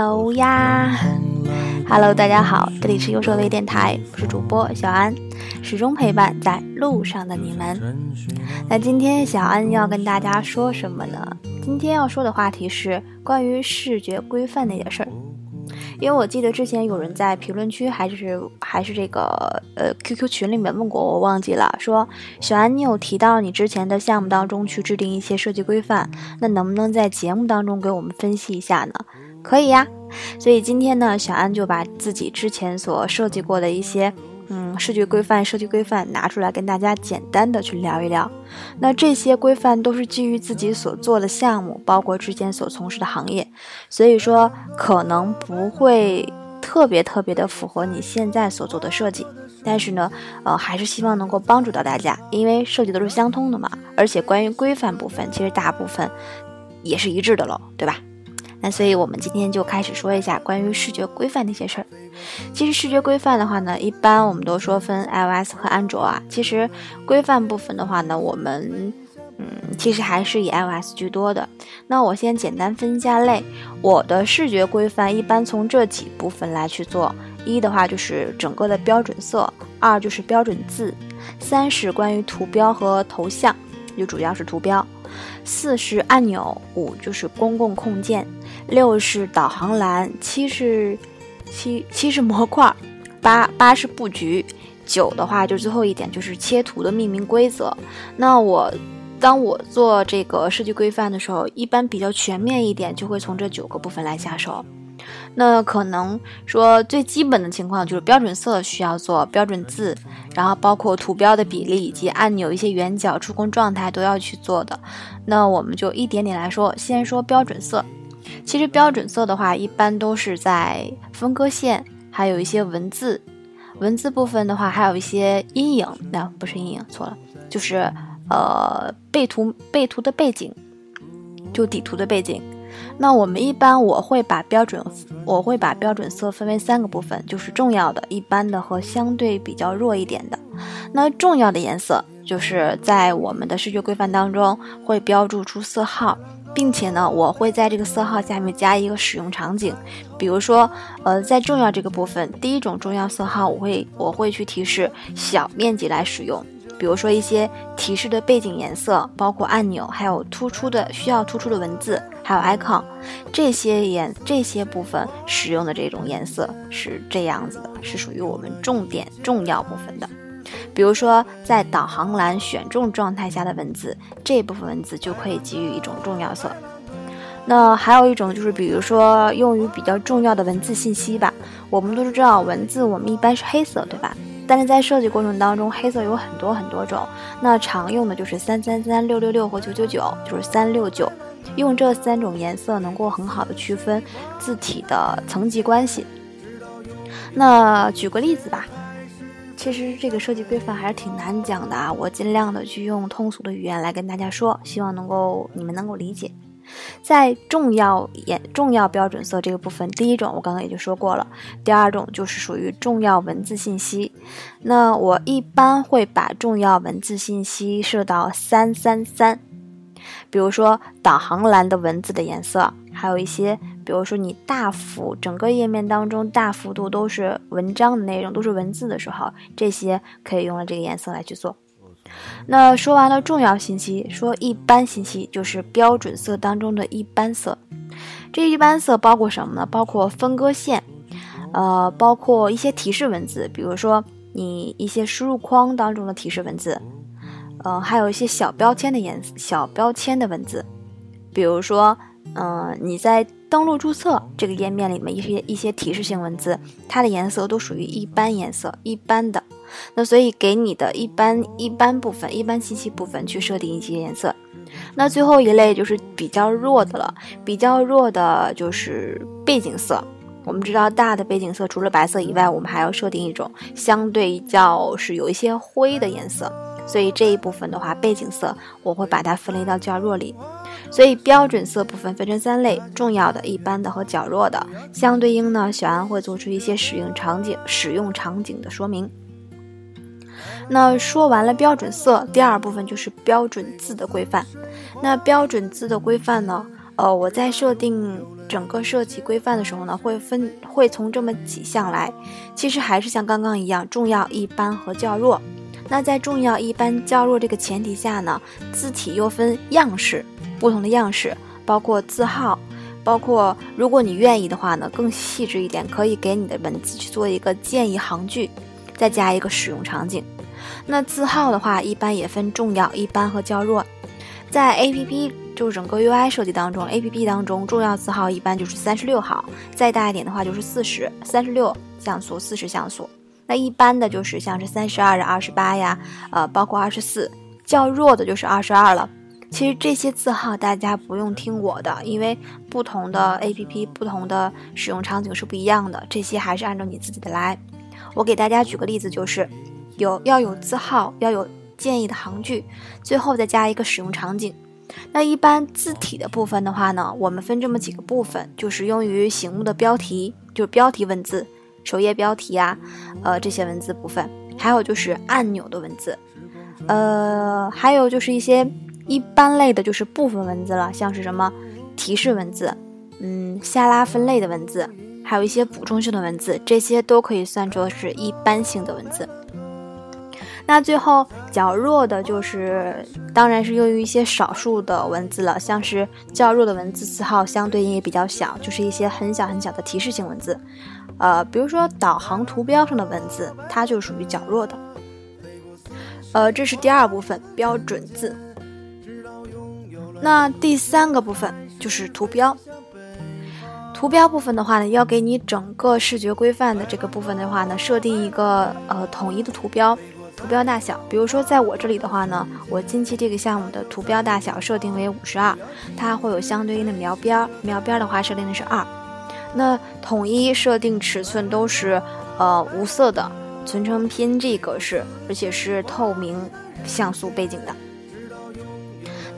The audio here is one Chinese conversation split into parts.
Hello 呀，Hello，大家好，这里是优设微电台，我是主播小安，始终陪伴在路上的你们。那今天小安要跟大家说什么呢？今天要说的话题是关于视觉规范那些事儿。因为我记得之前有人在评论区还是还是这个呃 QQ 群里面问过我，忘记了说小安，你有提到你之前的项目当中去制定一些设计规范，那能不能在节目当中给我们分析一下呢？可以呀，所以今天呢，小安就把自己之前所设计过的一些。嗯，视觉规范、设计规范拿出来跟大家简单的去聊一聊。那这些规范都是基于自己所做的项目，包括之前所从事的行业，所以说可能不会特别特别的符合你现在所做的设计。但是呢，呃，还是希望能够帮助到大家，因为设计都是相通的嘛。而且关于规范部分，其实大部分也是一致的喽，对吧？那所以，我们今天就开始说一下关于视觉规范那些事儿。其实视觉规范的话呢，一般我们都说分 iOS 和安卓啊。其实规范部分的话呢，我们嗯，其实还是以 iOS 居多的。那我先简单分一下类，我的视觉规范一般从这几部分来去做：一的话就是整个的标准色，二就是标准字，三是关于图标和头像，就主要是图标。四是按钮，五就是公共控件，六是导航栏，七是七七是模块，八八是布局，九的话就最后一点就是切图的命名规则。那我当我做这个设计规范的时候，一般比较全面一点，就会从这九个部分来下手。那可能说最基本的情况就是标准色需要做标准字，然后包括图标的比例以及按钮一些圆角、触控状态都要去做的。那我们就一点点来说，先说标准色。其实标准色的话，一般都是在分割线，还有一些文字，文字部分的话，还有一些阴影。那不是阴影，错了，就是呃背图背图的背景，就底图的背景。那我们一般我会把标准我会把标准色分为三个部分，就是重要的、一般的和相对比较弱一点的。那重要的颜色就是在我们的视觉规范当中会标注出色号，并且呢，我会在这个色号下面加一个使用场景。比如说，呃，在重要这个部分，第一种重要色号我会我会去提示小面积来使用。比如说一些提示的背景颜色，包括按钮，还有突出的需要突出的文字，还有 icon，这些颜这些部分使用的这种颜色是这样子的，是属于我们重点重要部分的。比如说在导航栏选中状态下的文字，这部分文字就可以给予一种重要色。那还有一种就是，比如说用于比较重要的文字信息吧，我们都知道文字我们一般是黑色，对吧？但是在设计过程当中，黑色有很多很多种，那常用的就是三三三六六六和九九九，就是三六九，用这三种颜色能够很好的区分字体的层级关系。那举个例子吧，其实这个设计规范还是挺难讲的啊，我尽量的去用通俗的语言来跟大家说，希望能够你们能够理解。在重要颜重要标准色这个部分，第一种我刚刚也就说过了，第二种就是属于重要文字信息。那我一般会把重要文字信息设到三三三，比如说导航栏的文字的颜色，还有一些，比如说你大幅整个页面当中大幅度都是文章的内容，都是文字的时候，这些可以用了这个颜色来去做。那说完了重要信息，说一般信息就是标准色当中的一般色。这一般色包括什么呢？包括分割线，呃，包括一些提示文字，比如说你一些输入框当中的提示文字，呃，还有一些小标签的颜色小标签的文字，比如说，嗯，你在登录注册这个页面里面一些一些提示性文字，它的颜色都属于一般颜色，一般的。那所以给你的一般一般部分、一般信息部分去设定一些颜色。那最后一类就是比较弱的了，比较弱的就是背景色。我们知道大的背景色除了白色以外，我们还要设定一种相对较是有一些灰的颜色。所以这一部分的话，背景色我会把它分类到较弱里。所以标准色部分分成三类：重要的、一般的和较弱的。相对应呢，小安会做出一些使用场景、使用场景的说明。那说完了标准色，第二部分就是标准字的规范。那标准字的规范呢？呃，我在设定整个设计规范的时候呢，会分会从这么几项来。其实还是像刚刚一样，重要、一般和较弱。那在重要、一般、较弱这个前提下呢，字体又分样式，不同的样式，包括字号，包括如果你愿意的话呢，更细致一点，可以给你的文字去做一个建议行距，再加一个使用场景。那字号的话，一般也分重要、一般和较弱。在 A P P 就是整个 U I 设计当中，A P P 当中重要字号一般就是三十六号，再大一点的话就是四十三十六像素、四十像素。那一般的就是像是三十二、二十八呀，呃，包括二十四。较弱的就是二十二了。其实这些字号大家不用听我的，因为不同的 A P P、不同的使用场景是不一样的，这些还是按照你自己的来。我给大家举个例子，就是有要有字号，要有。建议的行距，最后再加一个使用场景。那一般字体的部分的话呢，我们分这么几个部分，就是用于醒目的标题，就是标题文字、首页标题啊，呃这些文字部分，还有就是按钮的文字，呃，还有就是一些一般类的，就是部分文字了，像是什么提示文字，嗯，下拉分类的文字，还有一些补充性的文字，这些都可以算作是一般性的文字。那最后较弱的就是，当然是用于一些少数的文字了，像是较弱的文字字号相对应也比较小，就是一些很小很小的提示性文字，呃，比如说导航图标上的文字，它就属于较弱的。呃，这是第二部分标准字。那第三个部分就是图标。图标部分的话呢，要给你整个视觉规范的这个部分的话呢，设定一个呃统一的图标。图标大小，比如说在我这里的话呢，我近期这个项目的图标大小设定为五十二，它会有相对应的描边，描边的话设定的是二。那统一设定尺寸都是呃无色的，存成 PNG 格式，而且是透明像素背景的。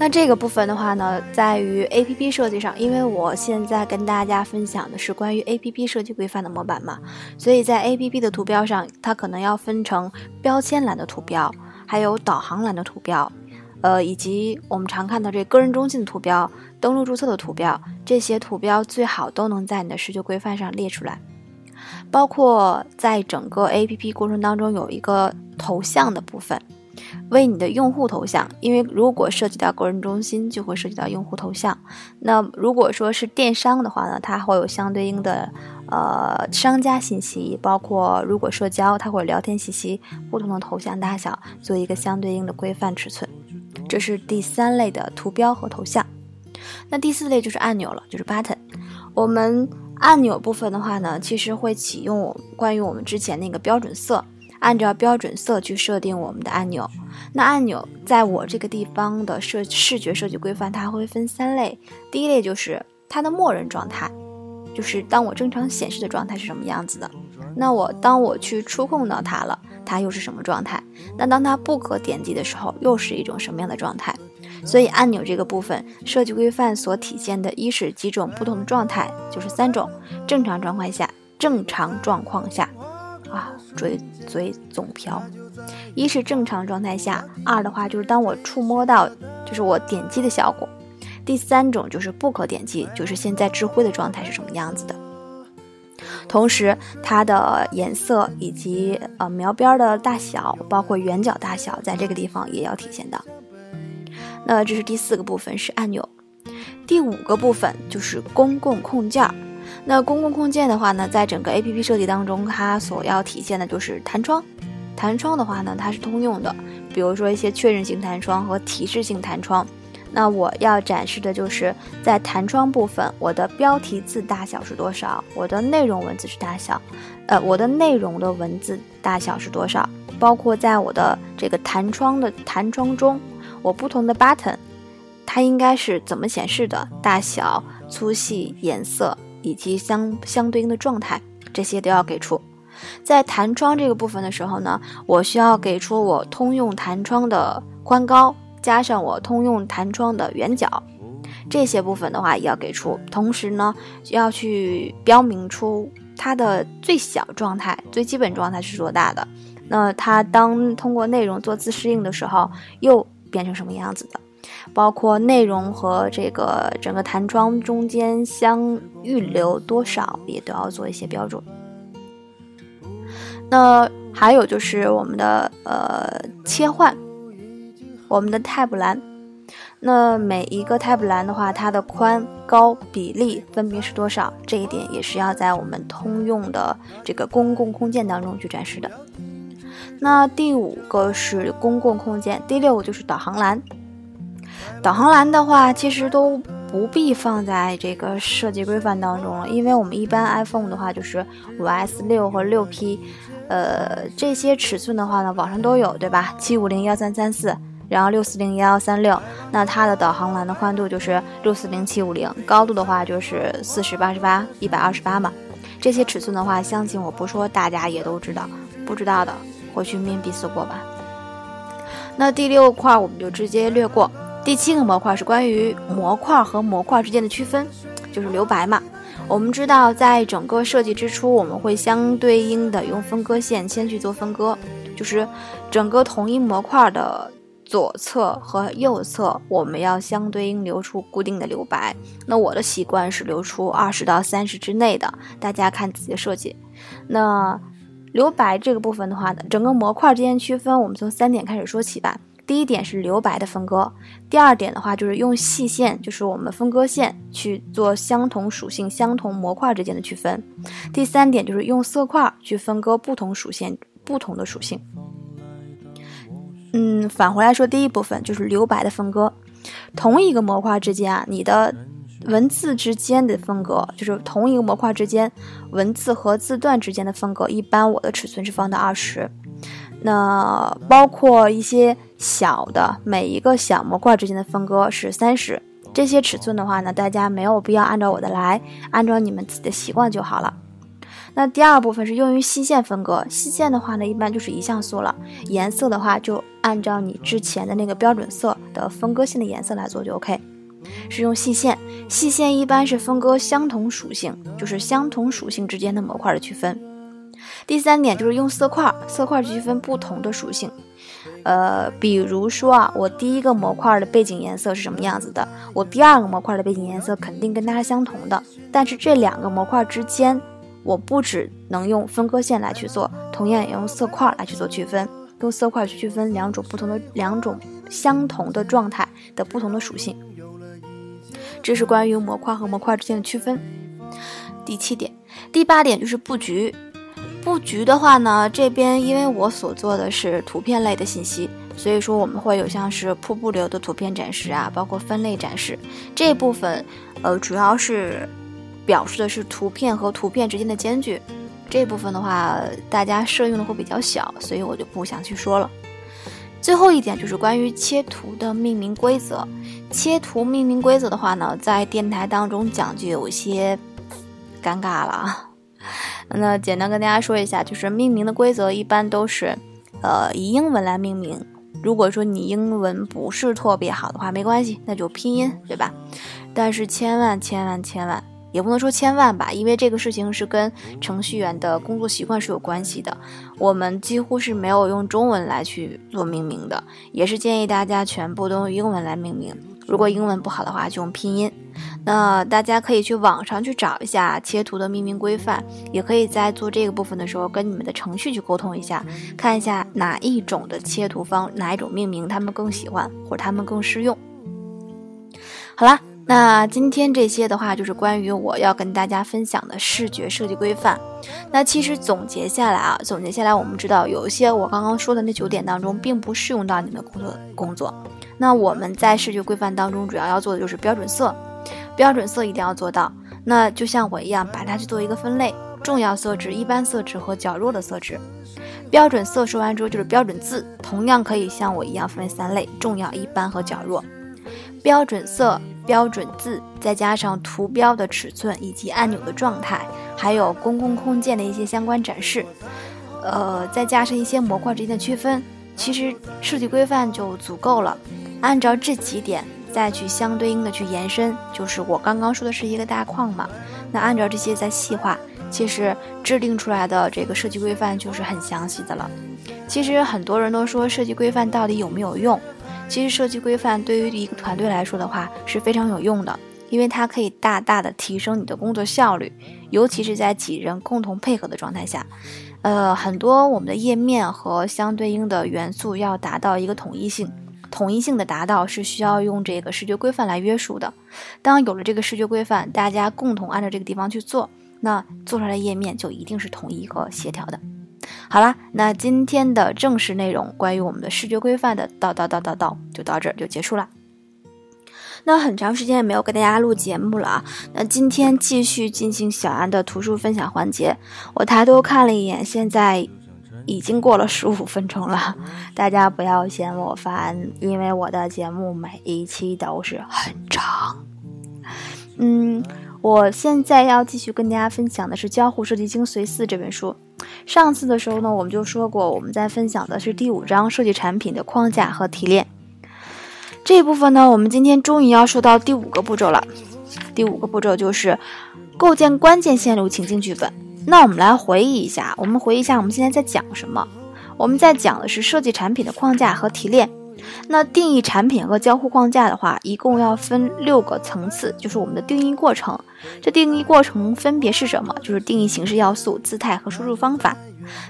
那这个部分的话呢，在于 A P P 设计上，因为我现在跟大家分享的是关于 A P P 设计规范的模板嘛，所以在 A P P 的图标上，它可能要分成标签栏的图标，还有导航栏的图标，呃，以及我们常看到这个人中心的图标、登录注册的图标，这些图标最好都能在你的视觉规范上列出来，包括在整个 A P P 过程当中有一个头像的部分。为你的用户头像，因为如果涉及到个人中心，就会涉及到用户头像。那如果说是电商的话呢，它会有相对应的呃商家信息，包括如果社交，它会有聊天信息，不同的头像大小做一个相对应的规范尺寸。这是第三类的图标和头像。那第四类就是按钮了，就是 button。我们按钮部分的话呢，其实会启用关于我们之前那个标准色。按照标准色去设定我们的按钮。那按钮在我这个地方的设视觉设计规范，它会分三类。第一类就是它的默认状态，就是当我正常显示的状态是什么样子的。那我当我去触控到它了，它又是什么状态？那当它不可点击的时候，又是一种什么样的状态？所以按钮这个部分设计规范所体现的，一是几种不同的状态，就是三种：正常状况下，正常状况下。啊，注意嘴总飘。一是正常状态下，二的话就是当我触摸到，就是我点击的效果。第三种就是不可点击，就是现在智慧的状态是什么样子的。同时，它的颜色以及呃描边的大小，包括圆角大小，在这个地方也要体现到。那这是第四个部分，是按钮。第五个部分就是公共控件。那公共空间的话呢，在整个 A P P 设计当中，它所要体现的就是弹窗。弹窗的话呢，它是通用的，比如说一些确认性弹窗和提示性弹窗。那我要展示的就是在弹窗部分，我的标题字大小是多少，我的内容文字是大小，呃，我的内容的文字大小是多少，包括在我的这个弹窗的弹窗中，我不同的 button，它应该是怎么显示的，大小、粗细、颜色。以及相相对应的状态，这些都要给出。在弹窗这个部分的时候呢，我需要给出我通用弹窗的宽高，加上我通用弹窗的圆角，这些部分的话也要给出。同时呢，要去标明出它的最小状态、最基本状态是多大的。那它当通过内容做自适应的时候，又变成什么样子的？包括内容和这个整个弹窗中间相预留多少，也都要做一些标准。那还有就是我们的呃切换，我们的 tab 栏，那每一个 tab 栏的话，它的宽高比例分别是多少？这一点也是要在我们通用的这个公共空间当中去展示的。那第五个是公共空间，第六个就是导航栏。导航栏的话，其实都不必放在这个设计规范当中了，因为我们一般 iPhone 的话就是五 S 六和六 P，呃，这些尺寸的话呢，网上都有，对吧？七五零幺三三四，然后六四零幺幺三六，那它的导航栏的宽度就是六四零七五零，高度的话就是四十八十八一百二十八嘛。这些尺寸的话，相信我不说，大家也都知道，不知道的。回去面壁思过吧。那第六块我们就直接略过。第七个模块是关于模块和模块之间的区分，就是留白嘛。我们知道，在整个设计之初，我们会相对应的用分割线先去做分割，就是整个同一模块的左侧和右侧，我们要相对应留出固定的留白。那我的习惯是留出二十到三十之内的，大家看自己的设计。那留白这个部分的话呢，整个模块之间区分，我们从三点开始说起吧。第一点是留白的分割，第二点的话就是用细线，就是我们分割线去做相同属性、相同模块之间的区分。第三点就是用色块去分割不同属性、不同的属性。嗯，返回来说，第一部分就是留白的分割，同一个模块之间啊，你的。文字之间的分隔，就是同一个模块之间，文字和字段之间的分隔，一般我的尺寸是放到二十。那包括一些小的，每一个小模块之间的分割是三十。这些尺寸的话呢，大家没有必要按照我的来，按照你们自己的习惯就好了。那第二部分是用于细线分割，细线的话呢，一般就是一像素了。颜色的话，就按照你之前的那个标准色的分割线的颜色来做就 OK。是用细线，细线一般是分割相同属性，就是相同属性之间的模块的区分。第三点就是用色块，色块区分不同的属性。呃，比如说啊，我第一个模块的背景颜色是什么样子的，我第二个模块的背景颜色肯定跟它是相同的。但是这两个模块之间，我不只能用分割线来去做，同样也用色块来去做区分，用色块去区分两种不同的、两种相同的状态的不同的属性。这是关于模块和模块之间的区分。第七点，第八点就是布局。布局的话呢，这边因为我所做的是图片类的信息，所以说我们会有像是瀑布流的图片展示啊，包括分类展示这部分，呃，主要是表示的是图片和图片之间的间距。这部分的话，大家适用的会比较小，所以我就不想去说了。最后一点就是关于切图的命名规则。切图命名规则的话呢，在电台当中讲就有些尴尬了。那简单跟大家说一下，就是命名的规则一般都是，呃，以英文来命名。如果说你英文不是特别好的话，没关系，那就拼音，对吧？但是千万千万千万。也不能说千万吧，因为这个事情是跟程序员的工作习惯是有关系的。我们几乎是没有用中文来去做命名的，也是建议大家全部都用英文来命名。如果英文不好的话，就用拼音。那大家可以去网上去找一下切图的命名规范，也可以在做这个部分的时候跟你们的程序去沟通一下，看一下哪一种的切图方，哪一种命名他们更喜欢，或者他们更适用。好啦。那今天这些的话，就是关于我要跟大家分享的视觉设计规范。那其实总结下来啊，总结下来，我们知道有一些我刚刚说的那九点当中，并不适用到你们的工作工作。那我们在视觉规范当中，主要要做的就是标准色，标准色一定要做到。那就像我一样，把它去做一个分类：重要色值、一般色值和较弱的色值。标准色说完之后，就是标准字，同样可以像我一样分为三类：重要、一般和较弱。标准色。标准字，再加上图标的尺寸以及按钮的状态，还有公共空间的一些相关展示，呃，再加上一些模块之间的区分，其实设计规范就足够了。按照这几点再去相对应的去延伸，就是我刚刚说的是一个大框嘛。那按照这些再细化，其实制定出来的这个设计规范就是很详细的了。其实很多人都说设计规范到底有没有用？其实设计规范对于一个团队来说的话是非常有用的，因为它可以大大的提升你的工作效率，尤其是在几人共同配合的状态下。呃，很多我们的页面和相对应的元素要达到一个统一性，统一性的达到是需要用这个视觉规范来约束的。当有了这个视觉规范，大家共同按照这个地方去做，那做出来的页面就一定是统一和协调的。好啦，那今天的正式内容，关于我们的视觉规范的叨叨叨叨叨，就到这儿就结束了。那很长时间也没有给大家录节目了啊，那今天继续进行小安的图书分享环节。我抬头看了一眼，现在已经过了十五分钟了，大家不要嫌我烦，因为我的节目每一期都是很长。嗯，我现在要继续跟大家分享的是《交互设计精髓四》这本书。上次的时候呢，我们就说过，我们在分享的是第五章设计产品的框架和提炼。这一部分呢，我们今天终于要说到第五个步骤了。第五个步骤就是构建关键线路情境剧本。那我们来回忆一下，我们回忆一下我们现在在讲什么？我们在讲的是设计产品的框架和提炼。那定义产品和交互框架的话，一共要分六个层次，就是我们的定义过程。这定义过程分别是什么？就是定义形式要素、姿态和输入方法。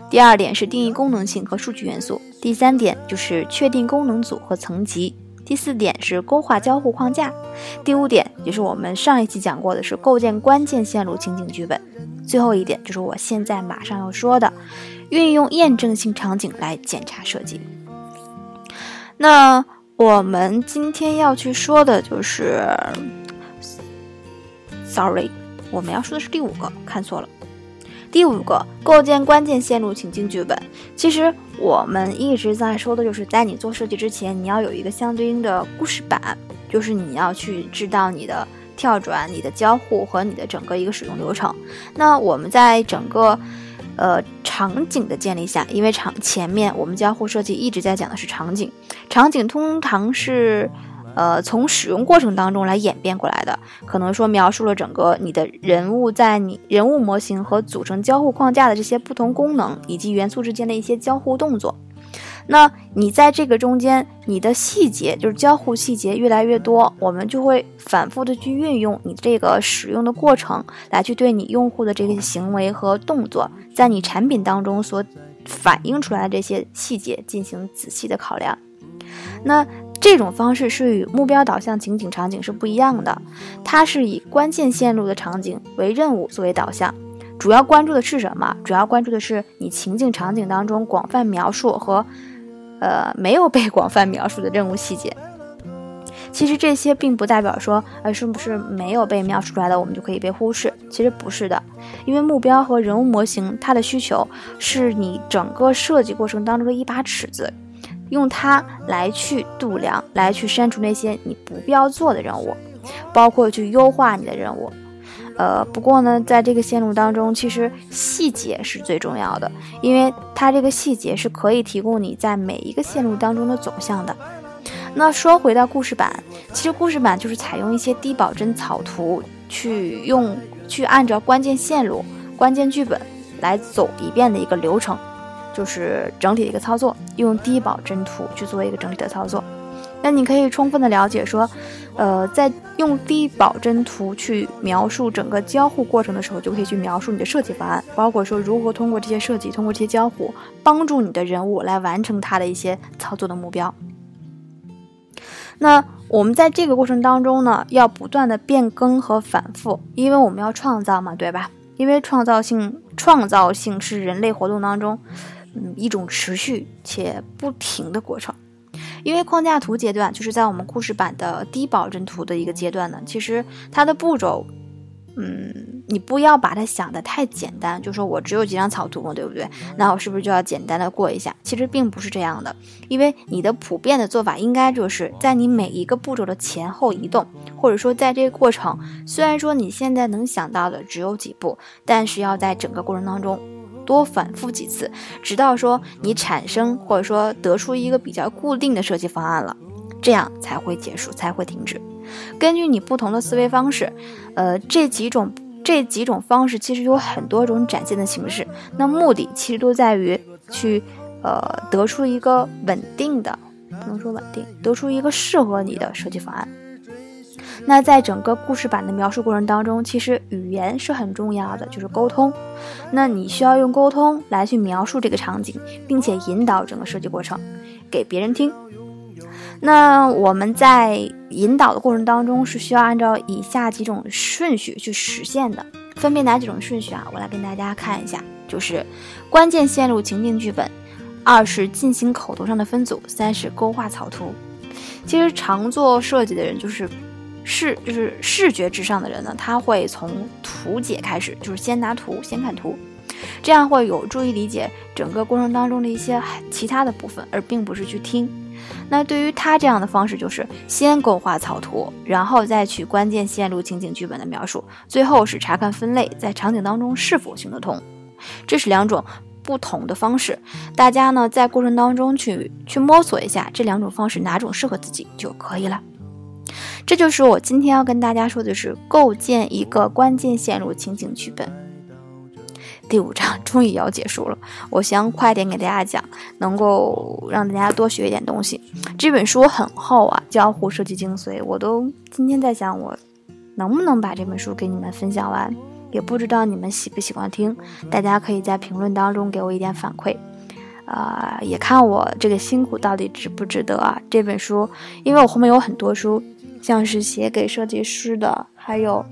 第二点是定义功能性和数据元素。第三点就是确定功能组和层级。第四点是勾画交互框架。第五点就是我们上一期讲过的是构建关键线路情景剧本。最后一点就是我现在马上要说的，运用验证性场景来检查设计。那我们今天要去说的就是，sorry，我们要说的是第五个，看错了。第五个，构建关键线路情境剧本。其实我们一直在说的就是，在你做设计之前，你要有一个相对应的故事板，就是你要去知道你的跳转、你的交互和你的整个一个使用流程。那我们在整个。呃，场景的建立下，因为场前面我们交互设计一直在讲的是场景，场景通常是呃从使用过程当中来演变过来的，可能说描述了整个你的人物在你人物模型和组成交互框架的这些不同功能以及元素之间的一些交互动作。那你在这个中间，你的细节就是交互细节越来越多，我们就会反复的去运用你这个使用的过程，来去对你用户的这个行为和动作，在你产品当中所反映出来的这些细节进行仔细的考量。那这种方式是与目标导向情景场景是不一样的，它是以关键线路的场景为任务作为导向，主要关注的是什么？主要关注的是你情景场景当中广泛描述和。呃，没有被广泛描述的任务细节，其实这些并不代表说，呃，是不是没有被描述出来的，我们就可以被忽视？其实不是的，因为目标和人物模型，它的需求是你整个设计过程当中的一把尺子，用它来去度量，来去删除那些你不必要做的任务，包括去优化你的任务。呃，不过呢，在这个线路当中，其实细节是最重要的，因为它这个细节是可以提供你在每一个线路当中的走向的。那说回到故事板，其实故事板就是采用一些低保真草图，去用去按照关键线路、关键剧本来走一遍的一个流程，就是整体的一个操作，用低保真图去做一个整体的操作。那你可以充分的了解说，呃，在用低保真图去描述整个交互过程的时候，就可以去描述你的设计方案，包括说如何通过这些设计，通过这些交互，帮助你的人物来完成他的一些操作的目标。那我们在这个过程当中呢，要不断的变更和反复，因为我们要创造嘛，对吧？因为创造性，创造性是人类活动当中，嗯，一种持续且不停的过程。因为框架图阶段就是在我们故事版的低保真图的一个阶段呢，其实它的步骤，嗯，你不要把它想的太简单，就说我只有几张草图嘛，对不对？那我是不是就要简单的过一下？其实并不是这样的，因为你的普遍的做法应该就是在你每一个步骤的前后移动，或者说在这个过程，虽然说你现在能想到的只有几步，但是要在整个过程当中。多反复几次，直到说你产生或者说得出一个比较固定的设计方案了，这样才会结束，才会停止。根据你不同的思维方式，呃，这几种这几种方式其实有很多种展现的形式。那目的其实都在于去呃得出一个稳定的不能说稳定，得出一个适合你的设计方案。那在整个故事版的描述过程当中，其实语言是很重要的，就是沟通。那你需要用沟通来去描述这个场景，并且引导整个设计过程给别人听。那我们在引导的过程当中是需要按照以下几种顺序去实现的，分别哪几种顺序啊？我来跟大家看一下，就是关键线路情境剧本，二是进行口头上的分组，三是勾画草图。其实常做设计的人就是。视就是视觉至上的人呢，他会从图解开始，就是先拿图，先看图，这样会有助于理解整个过程当中的一些其他的部分，而并不是去听。那对于他这样的方式，就是先勾画草图，然后再去关键线路情景剧本的描述，最后是查看分类，在场景当中是否行得通。这是两种不同的方式，大家呢在过程当中去去摸索一下这两种方式哪种适合自己就可以了。这就是我今天要跟大家说的是构建一个关键线路情景剧本。第五章 终于要结束了，我想快点给大家讲，能够让大家多学一点东西。这本书很厚啊，《交互设计精髓》，我都今天在想我能不能把这本书给你们分享完，也不知道你们喜不喜欢听，大家可以在评论当中给我一点反馈。啊，也看我这个辛苦到底值不值得啊？这本书，因为我后面有很多书。像是写给设计师的，还有，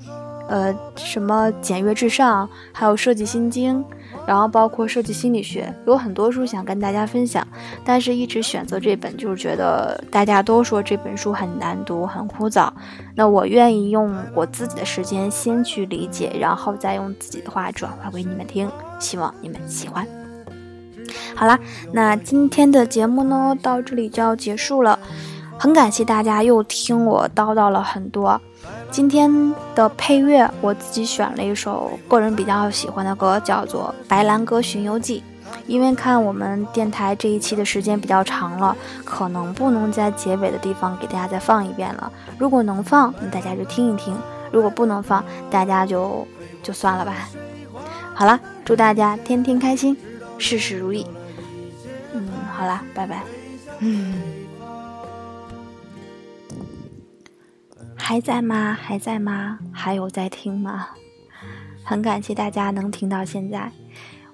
呃，什么简约至上，还有设计心经，然后包括设计心理学，有很多书想跟大家分享，但是一直选择这本，就是觉得大家都说这本书很难读，很枯燥，那我愿意用我自己的时间先去理解，然后再用自己的话转化给你们听，希望你们喜欢。好啦，那今天的节目呢，到这里就要结束了。很感谢大家又听我叨叨了很多。今天的配乐我自己选了一首个人比较喜欢的歌，叫做《白兰鸽巡游记》。因为看我们电台这一期的时间比较长了，可能不能在结尾的地方给大家再放一遍了。如果能放，那大家就听一听；如果不能放，大家就就算了吧。好了，祝大家天天开心，事事如意。嗯，好啦，拜拜。嗯。还在吗？还在吗？还有在听吗？很感谢大家能听到现在。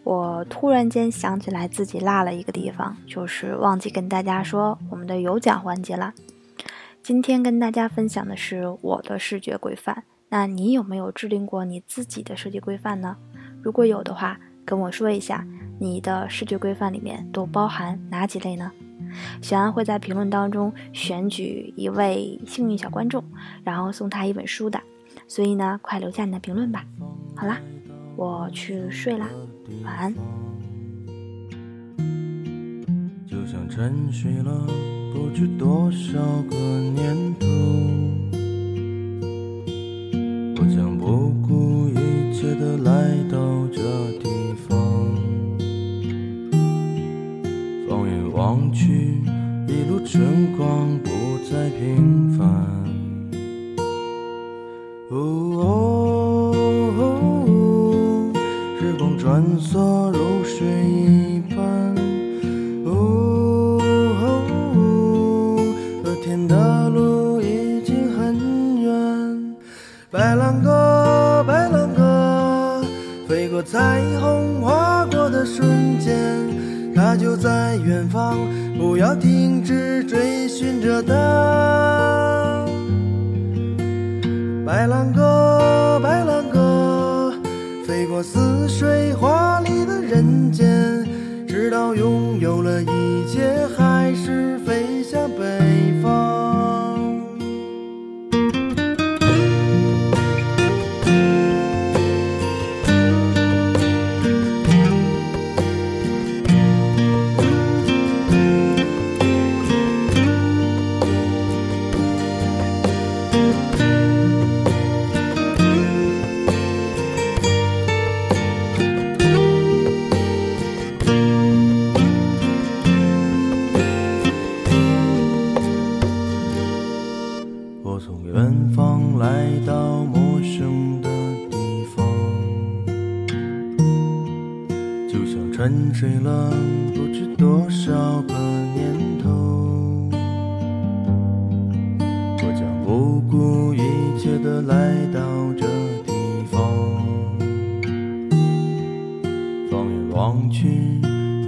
我突然间想起来自己落了一个地方，就是忘记跟大家说我们的有奖环节了。今天跟大家分享的是我的视觉规范。那你有没有制定过你自己的设计规范呢？如果有的话，跟我说一下，你的视觉规范里面都包含哪几类呢？小安会在评论当中选举一位幸运小观众，然后送他一本书的。所以呢，快留下你的评论吧。好啦，我去睡啦，晚安。就像沉睡了不知多少个年头，我将不顾一切的来到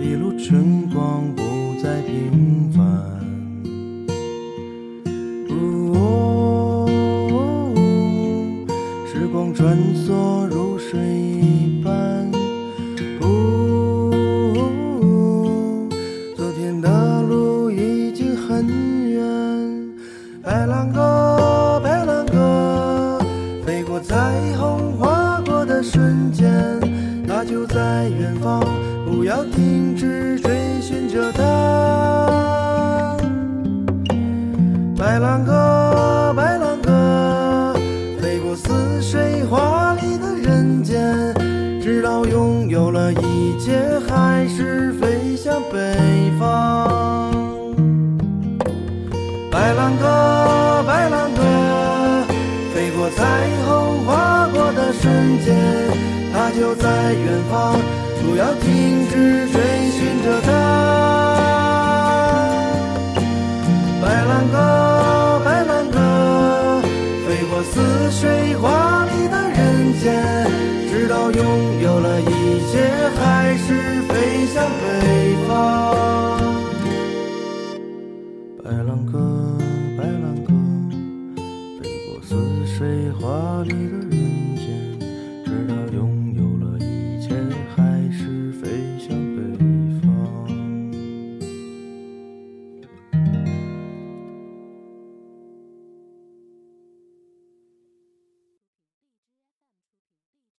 一路春光不再平凡。哦，时光穿梭间，它就在远方，不要停止追寻着它。白兰鸽，白兰鸽，飞过似水华丽的人间，直到拥有了一切，还是飞向北方